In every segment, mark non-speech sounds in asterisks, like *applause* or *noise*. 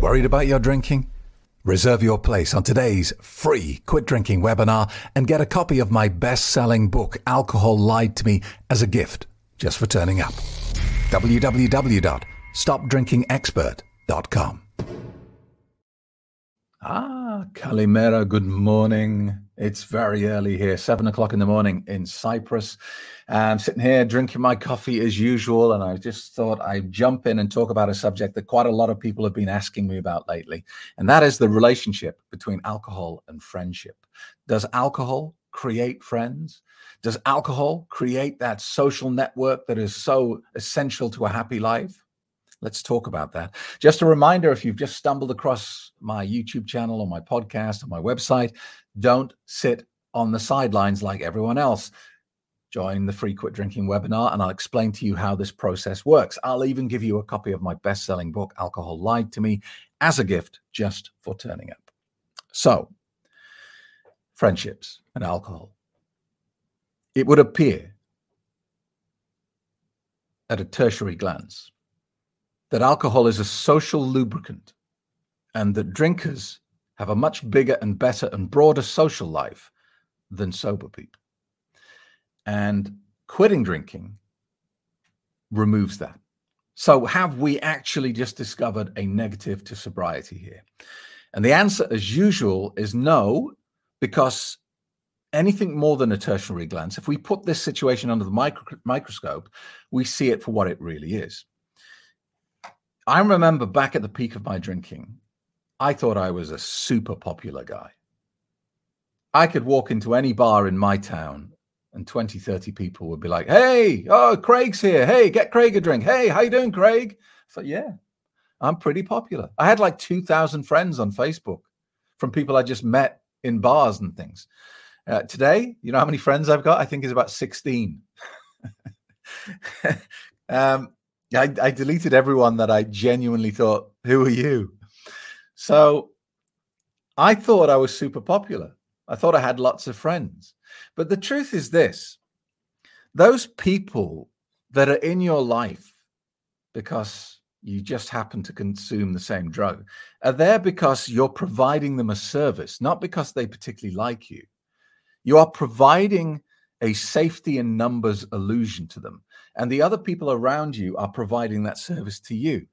Worried about your drinking? Reserve your place on today's free quit drinking webinar and get a copy of my best selling book, Alcohol Lied to Me, as a gift just for turning up. www.stopdrinkingexpert.com. Ah, Kalimera, good morning. It's very early here, seven o'clock in the morning in Cyprus. I'm sitting here drinking my coffee as usual, and I just thought I'd jump in and talk about a subject that quite a lot of people have been asking me about lately, and that is the relationship between alcohol and friendship. Does alcohol create friends? Does alcohol create that social network that is so essential to a happy life? Let's talk about that. Just a reminder if you've just stumbled across my YouTube channel or my podcast or my website, don't sit on the sidelines like everyone else. Join the free quit drinking webinar and I'll explain to you how this process works. I'll even give you a copy of my best selling book, Alcohol Lied to Me, as a gift just for turning up. So, friendships and alcohol. It would appear at a tertiary glance that alcohol is a social lubricant and that drinkers have a much bigger and better and broader social life than sober people. And quitting drinking removes that. So, have we actually just discovered a negative to sobriety here? And the answer, as usual, is no, because anything more than a tertiary glance, if we put this situation under the micro- microscope, we see it for what it really is. I remember back at the peak of my drinking, I thought I was a super popular guy. I could walk into any bar in my town and 20, 30 people would be like, hey, oh, Craig's here. Hey, get Craig a drink. Hey, how you doing, Craig? So yeah, I'm pretty popular. I had like 2,000 friends on Facebook from people I just met in bars and things. Uh, today, you know how many friends I've got? I think it's about 16. *laughs* um, I, I deleted everyone that I genuinely thought, who are you? So I thought I was super popular. I thought I had lots of friends. But the truth is this those people that are in your life because you just happen to consume the same drug are there because you're providing them a service, not because they particularly like you. You are providing a safety in numbers illusion to them. And the other people around you are providing that service to you.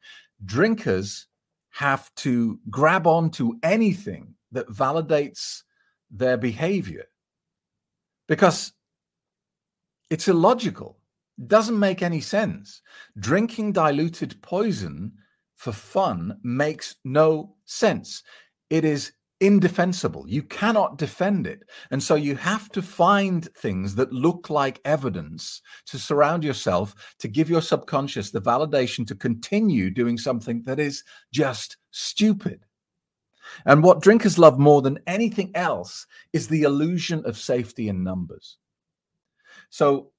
Drinkers have to grab onto anything that validates their behavior because it's illogical. Doesn't make any sense. Drinking diluted poison for fun makes no sense. It is indefensible. You cannot defend it. And so you have to find things that look like evidence to surround yourself, to give your subconscious the validation to continue doing something that is just stupid. And what drinkers love more than anything else is the illusion of safety in numbers. So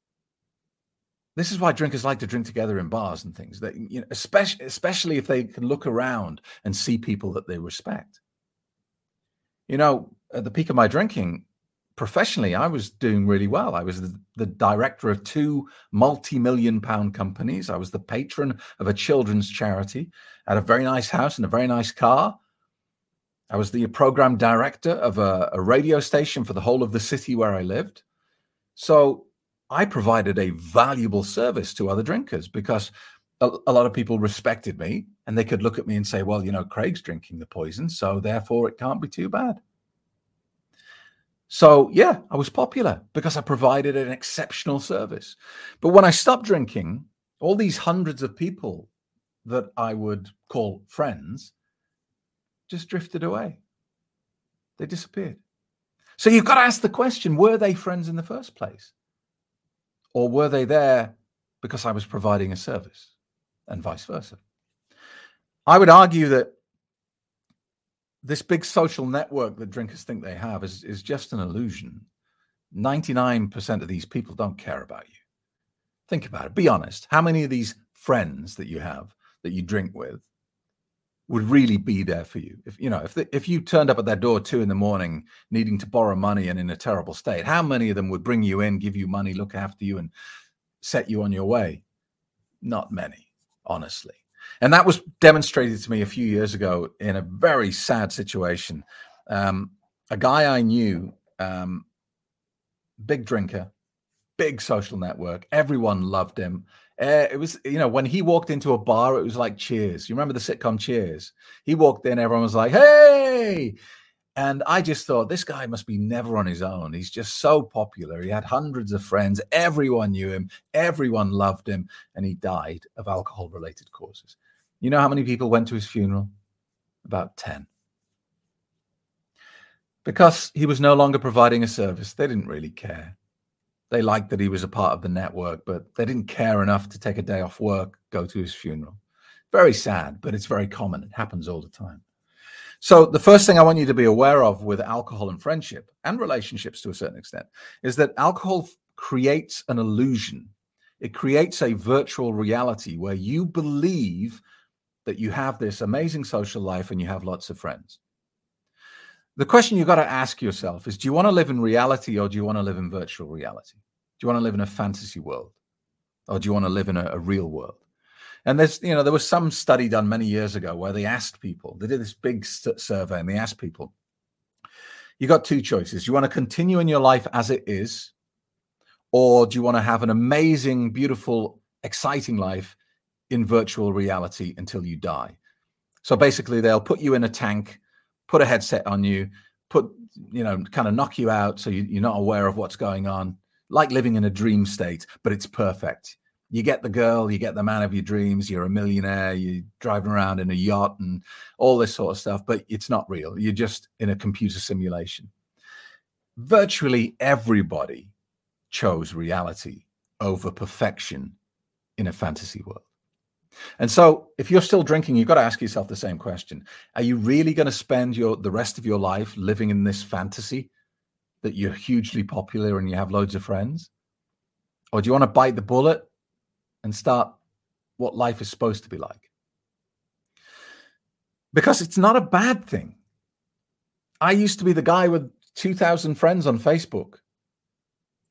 this is why drinkers like to drink together in bars and things that you know especially especially if they can look around and see people that they respect you know, at the peak of my drinking, professionally, I was doing really well. I was the, the director of two multi million pound companies. I was the patron of a children's charity, had a very nice house and a very nice car. I was the program director of a, a radio station for the whole of the city where I lived. So I provided a valuable service to other drinkers because a, lot of people respected me and they could look at me and say, well, you know, Craig's drinking the poison, so therefore it can't be too bad. So, yeah, I was popular because I provided an exceptional service. But when I stopped drinking, all these hundreds of people that I would call friends just drifted away. They disappeared. So you've got to ask the question were they friends in the first place? Or were they there because I was providing a service? And vice versa. I would argue that this big social network that drinkers think they have is, is just an illusion. 99% of these people don't care about you. Think about it. Be honest. How many of these friends that you have that you drink with would really be there for you? If you know, if the, if you turned up at their door two in the morning needing to borrow money and in a terrible state, how many of them would bring you in, give you money, look after you, and set you on your way? Not many honestly. And that was demonstrated to me a few years ago in a very sad situation. Um, a guy I knew, um, big drinker, big social network. Everyone loved him. Uh, it was, you know, when he walked into a bar, it was like Cheers. You remember the sitcom Cheers? He walked in, everyone was like, "Hey!" And I just thought this guy must be never on his own. He's just so popular. He had hundreds of friends. Everyone knew him. Everyone loved him, and he died of alcohol-related causes. You know how many people went to his funeral? About ten. Because he was no longer providing a service, they didn't really care. They liked that he was a part of the network, but they didn't care enough to take a day off work, go to his funeral. Very sad, but it's very common. It happens all the time. So, the first thing I want you to be aware of with alcohol and friendship and relationships to a certain extent is that alcohol creates an illusion. It creates a virtual reality where you believe that you have this amazing social life and you have lots of friends. The question you've got to ask yourself is do you want to live in reality or do you want to live in virtual reality? Do you want to live in a fantasy world or do you want to live in a, a real world? And there's, you know, there was some study done many years ago where they asked people, they did this big survey and they asked people, you got two choices. You want to continue in your life as it is, or do you want to have an amazing, beautiful, exciting life in virtual reality until you die. So basically, they'll put you in a tank, put a headset on you, put, you know, kind of knock you out so you, are not aware of what's going on, like living in a dream state, but it's perfect. You get the girl, you get the man of your dreams, you're a millionaire, you're driving around in a yacht and all this sort of stuff, but it's not real. You're just in a computer simulation. Virtually everybody chose reality over perfection in a fantasy world. And so, if you're still drinking, you've got to ask yourself the same question: Are you really going to spend your the rest of your life living in this fantasy that you're hugely popular and you have loads of friends, or do you want to bite the bullet and start what life is supposed to be like? Because it's not a bad thing. I used to be the guy with 2,000 friends on Facebook.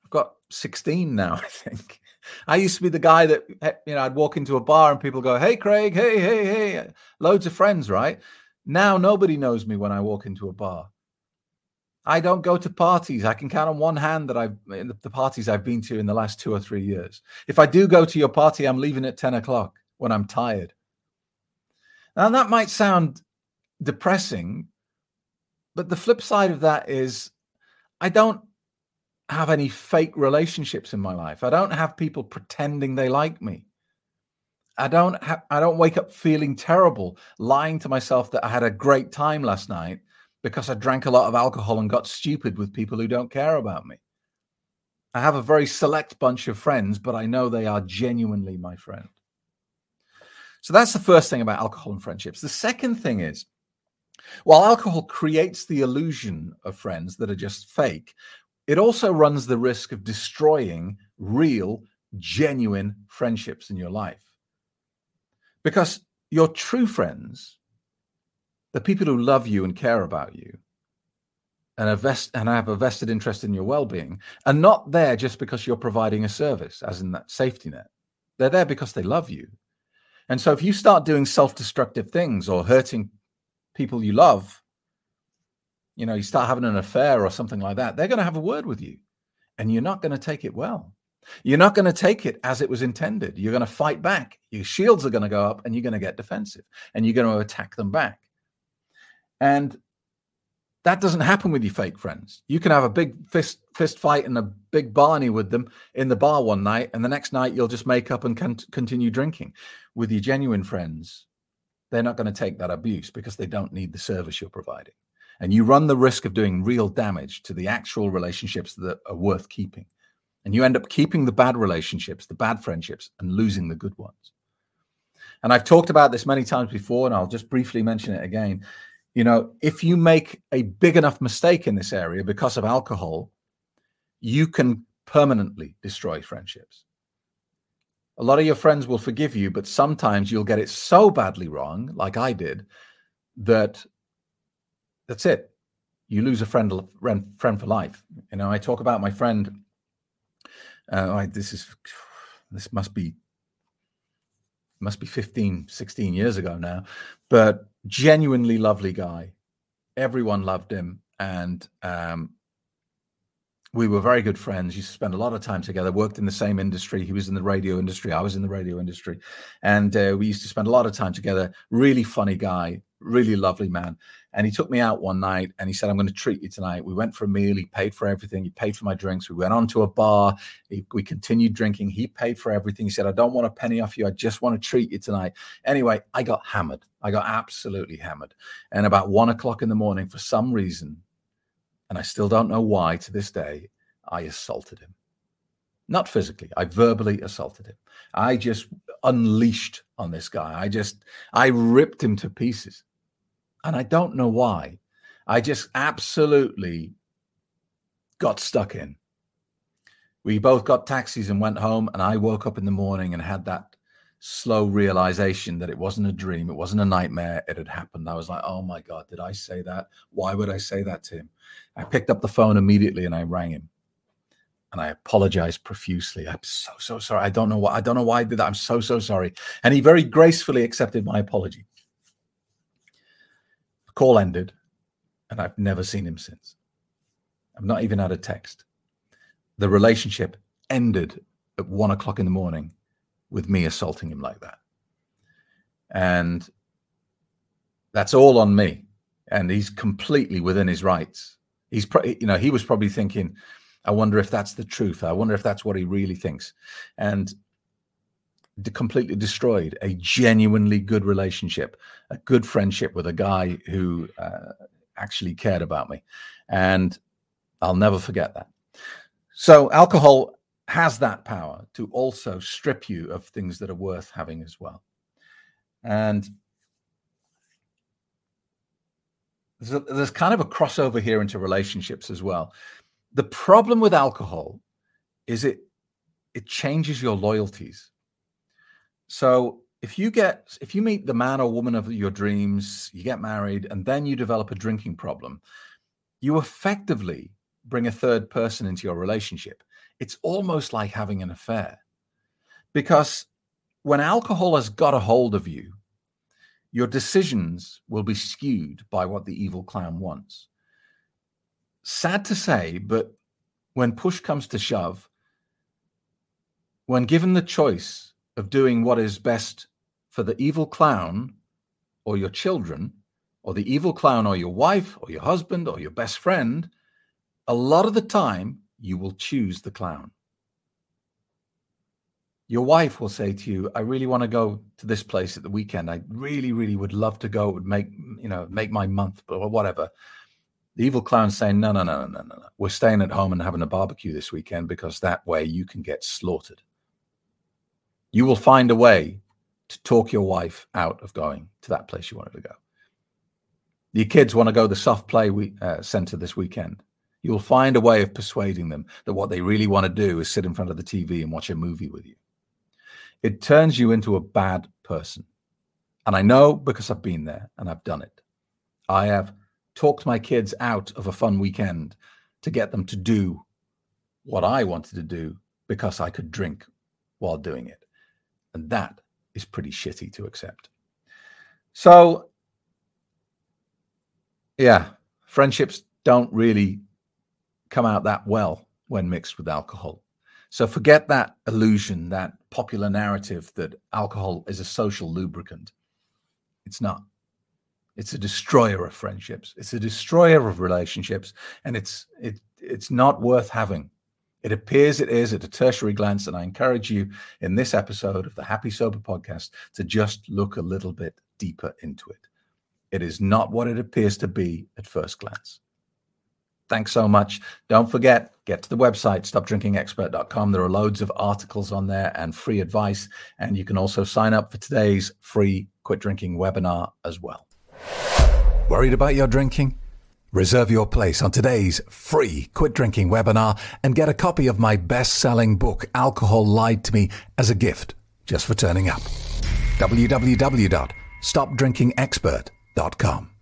I've got 16 now, *laughs* I think. I used to be the guy that eh, you know I'd walk into a bar and people go, "Hey, Craig, hey, hey, hey," loads of friends, right? Now nobody knows me when I walk into a bar. I don't go to parties. I can count on one hand that I've the parties I've been to in the last two or three years. If I do go to your party, I'm leaving at 10 o'clock when I'm tired. Now that might sound depressing, but the flip side of that is I don't have any fake relationships in my life. I don't have people pretending they like me. I don't have I don't wake up feeling terrible, lying to myself that I had a great time last night because I drank a lot of alcohol and got stupid with people who don't care about me. I have a very select bunch of friends, but I know they are genuinely my friend. So that's the first thing about alcohol and friendships. The second thing is while alcohol creates the illusion of friends that are just fake, it also runs the risk of destroying real, genuine friendships in your life. Because your true friends, the people who love you and care about you, and, vest- and have a vested interest in your well-being, are not there just because you're providing a service, as in that safety net. They're there because they love you. And so if you start doing self-destructive things or hurting people you love you know, you start having an affair or something like that, they're going to have a word with you and you're not going to take it well. You're not going to take it as it was intended. You're going to fight back. Your shields are going to go up and you're going to get defensive and you're going to attack them back. And that doesn't happen with your fake friends. You can have a big fist fist fight and a big Barney with them in the bar one night, and the next night you'll just make up and con- continue drinking. With your genuine friends, they're not going to take that abuse because they don't need the service you're providing and you run the risk of doing real damage to the actual relationships that are worth keeping. And you end up keeping the bad relationships, the bad friendships, and losing the good ones. And I've talked about this many times before, and I'll just briefly mention it again. You know, if you make a big enough mistake in this area because of alcohol, you can permanently destroy friendships. A lot of your friends will forgive you, but sometimes you'll get it so badly wrong, like I did, that that's it. You lose a friend, friend, for life. You know, I talk about my friend. Uh, I, this is, this must be must be 15, 16 years ago now, but genuinely lovely guy. Everyone loved him. And um, we were very good friends. Used to spend a lot of time together. Worked in the same industry. He was in the radio industry. I was in the radio industry, and uh, we used to spend a lot of time together. Really funny guy, really lovely man. And he took me out one night and he said, I'm going to treat you tonight. We went for a meal. He paid for everything. He paid for my drinks. We went on to a bar. We continued drinking. He paid for everything. He said, I don't want a penny off you. I just want to treat you tonight. Anyway, I got hammered. I got absolutely hammered. And about one o'clock in the morning, for some reason, and I still don't know why to this day, I assaulted him. Not physically, I verbally assaulted him. I just unleashed on this guy. I just, I ripped him to pieces. And I don't know why. I just absolutely got stuck in. We both got taxis and went home. And I woke up in the morning and had that slow realization that it wasn't a dream, it wasn't a nightmare, it had happened. I was like, oh my God, did I say that? Why would I say that to him? I picked up the phone immediately and I rang him. And I apologized profusely. I'm so, so sorry. I don't know why. I don't know why I did that. I'm so, so sorry. And he very gracefully accepted my apology. Call ended, and I've never seen him since. I've not even had a text. The relationship ended at one o'clock in the morning with me assaulting him like that. And that's all on me. And he's completely within his rights. He's, pro- you know, he was probably thinking, I wonder if that's the truth. I wonder if that's what he really thinks. And completely destroyed a genuinely good relationship, a good friendship with a guy who uh, actually cared about me. And I'll never forget that. So, alcohol has that power to also strip you of things that are worth having as well. And there's, a, there's kind of a crossover here into relationships as well. The problem with alcohol is it it changes your loyalties. So if you get if you meet the man or woman of your dreams, you get married, and then you develop a drinking problem, you effectively bring a third person into your relationship. It's almost like having an affair. Because when alcohol has got a hold of you, your decisions will be skewed by what the evil clown wants sad to say, but when push comes to shove, when given the choice of doing what is best for the evil clown or your children, or the evil clown or your wife or your husband or your best friend, a lot of the time you will choose the clown. Your wife will say to you, I really want to go to this place at the weekend. I really, really would love to go. It would make, you know, make my month or whatever. The evil clown's saying, no, no, no, no, no, no. We're staying at home and having a barbecue this weekend because that way you can get slaughtered. You will find a way to talk your wife out of going to that place you wanted to go. Your kids want to go to the soft play we, uh, center this weekend. You will find a way of persuading them that what they really want to do is sit in front of the TV and watch a movie with you. It turns you into a bad person. And I know because I've been there and I've done it. I have talked my kids out of a fun weekend to get them to do what I wanted to do because I could drink while doing it. And that is pretty shitty to accept. So, yeah, friendships don't really come out that well when mixed with alcohol. So forget that illusion, that popular narrative that alcohol is a social lubricant. It's not. It's a destroyer of friendships. It's a destroyer of relationships, and it's it it's not worth having. It appears it is at a tertiary glance, and I encourage you in this episode of the Happy Sober podcast to just look a little bit deeper into it. It is not what it appears to be at first glance. Thanks so much. Don't forget, get to the website, stopdrinkingexpert.com. There are loads of articles on there and free advice. And you can also sign up for today's free quit drinking webinar as well. Worried about your drinking? Reserve your place on today's free quit drinking webinar and get a copy of my best selling book, Alcohol Lied to Me, as a gift just for turning up. www.stopdrinkingexpert.com.